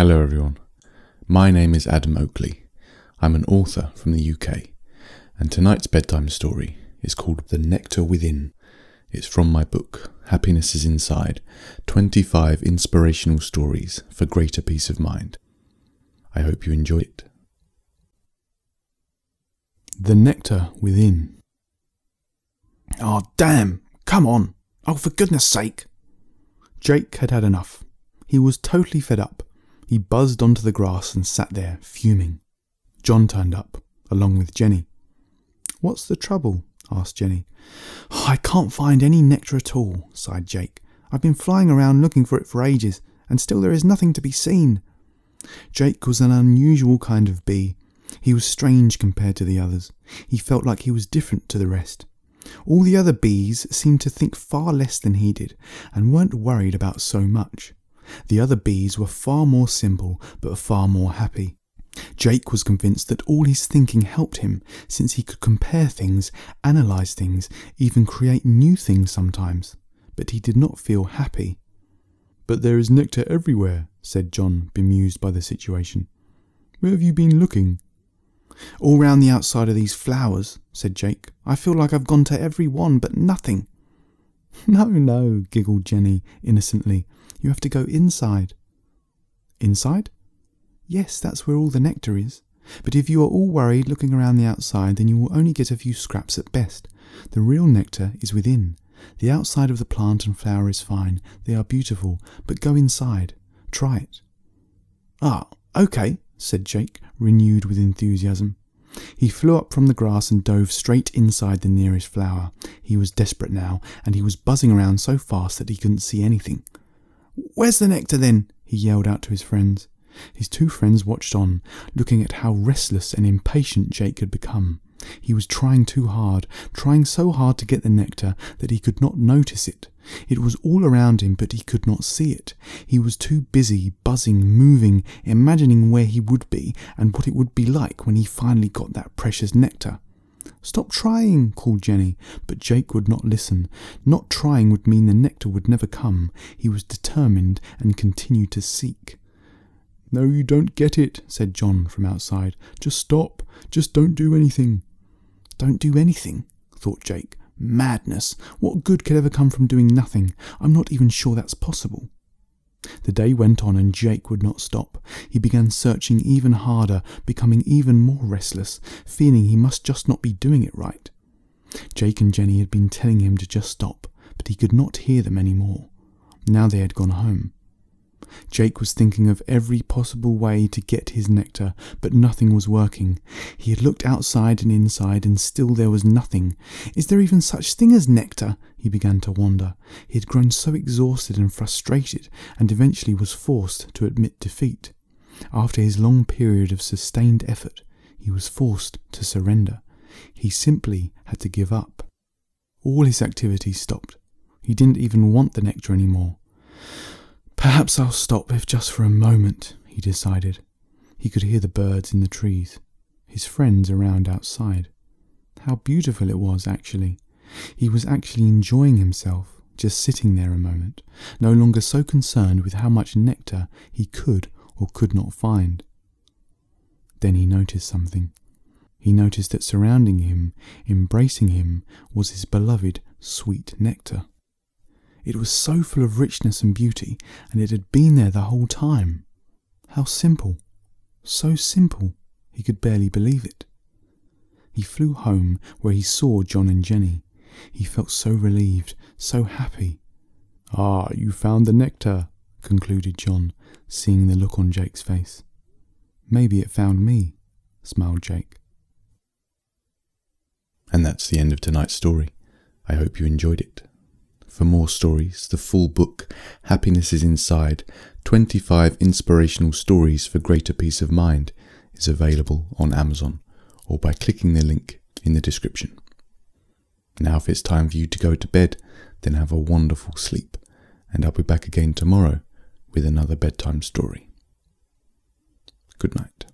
Hello, everyone. My name is Adam Oakley. I'm an author from the UK, and tonight's bedtime story is called The Nectar Within. It's from my book, Happiness is Inside 25 Inspirational Stories for Greater Peace of Mind. I hope you enjoy it. The Nectar Within. Oh, damn! Come on! Oh, for goodness sake! Jake had had enough. He was totally fed up. He buzzed onto the grass and sat there, fuming. John turned up, along with Jenny. What's the trouble? asked Jenny. Oh, I can't find any nectar at all, sighed Jake. I've been flying around looking for it for ages, and still there is nothing to be seen. Jake was an unusual kind of bee. He was strange compared to the others. He felt like he was different to the rest. All the other bees seemed to think far less than he did, and weren't worried about so much. The other bees were far more simple, but far more happy. Jake was convinced that all his thinking helped him, since he could compare things, analyze things, even create new things sometimes. But he did not feel happy. But there is nectar everywhere, said John, bemused by the situation. Where have you been looking? All round the outside of these flowers, said Jake. I feel like I've gone to every one, but nothing. No, no, giggled Jenny innocently. You have to go inside. Inside? Yes, that's where all the nectar is. But if you are all worried looking around the outside, then you will only get a few scraps at best. The real nectar is within. The outside of the plant and flower is fine. They are beautiful, but go inside. Try it. Ah, okay, said Jake, renewed with enthusiasm. He flew up from the grass and dove straight inside the nearest flower. He was desperate now, and he was buzzing around so fast that he couldn't see anything. Where's the nectar then? he yelled out to his friends. His two friends watched on, looking at how restless and impatient Jake had become. He was trying too hard, trying so hard to get the nectar that he could not notice it. It was all around him, but he could not see it. He was too busy, buzzing, moving, imagining where he would be and what it would be like when he finally got that precious nectar. Stop trying, called Jenny, but Jake would not listen. Not trying would mean the nectar would never come. He was determined and continued to seek. No, you don't get it, said John from outside. Just stop. Just don't do anything. Don't do anything, thought Jake. Madness. What good could ever come from doing nothing? I'm not even sure that's possible. The day went on and Jake would not stop. He began searching even harder, becoming even more restless, feeling he must just not be doing it right. Jake and Jenny had been telling him to just stop, but he could not hear them any more. Now they had gone home. Jake was thinking of every possible way to get his nectar, but nothing was working. He had looked outside and inside, and still there was nothing. Is there even such thing as nectar? He began to wonder. He had grown so exhausted and frustrated, and eventually was forced to admit defeat. After his long period of sustained effort, he was forced to surrender. He simply had to give up. All his activities stopped. He didn't even want the nectar any more. Perhaps I'll stop if just for a moment, he decided. He could hear the birds in the trees, his friends around outside. How beautiful it was, actually. He was actually enjoying himself, just sitting there a moment, no longer so concerned with how much nectar he could or could not find. Then he noticed something. He noticed that surrounding him, embracing him, was his beloved sweet nectar. It was so full of richness and beauty, and it had been there the whole time. How simple. So simple, he could barely believe it. He flew home where he saw John and Jenny. He felt so relieved, so happy. Ah, you found the nectar, concluded John, seeing the look on Jake's face. Maybe it found me, smiled Jake. And that's the end of tonight's story. I hope you enjoyed it. For more stories, the full book, Happiness is Inside 25 Inspirational Stories for Greater Peace of Mind, is available on Amazon or by clicking the link in the description. Now, if it's time for you to go to bed, then have a wonderful sleep, and I'll be back again tomorrow with another bedtime story. Good night.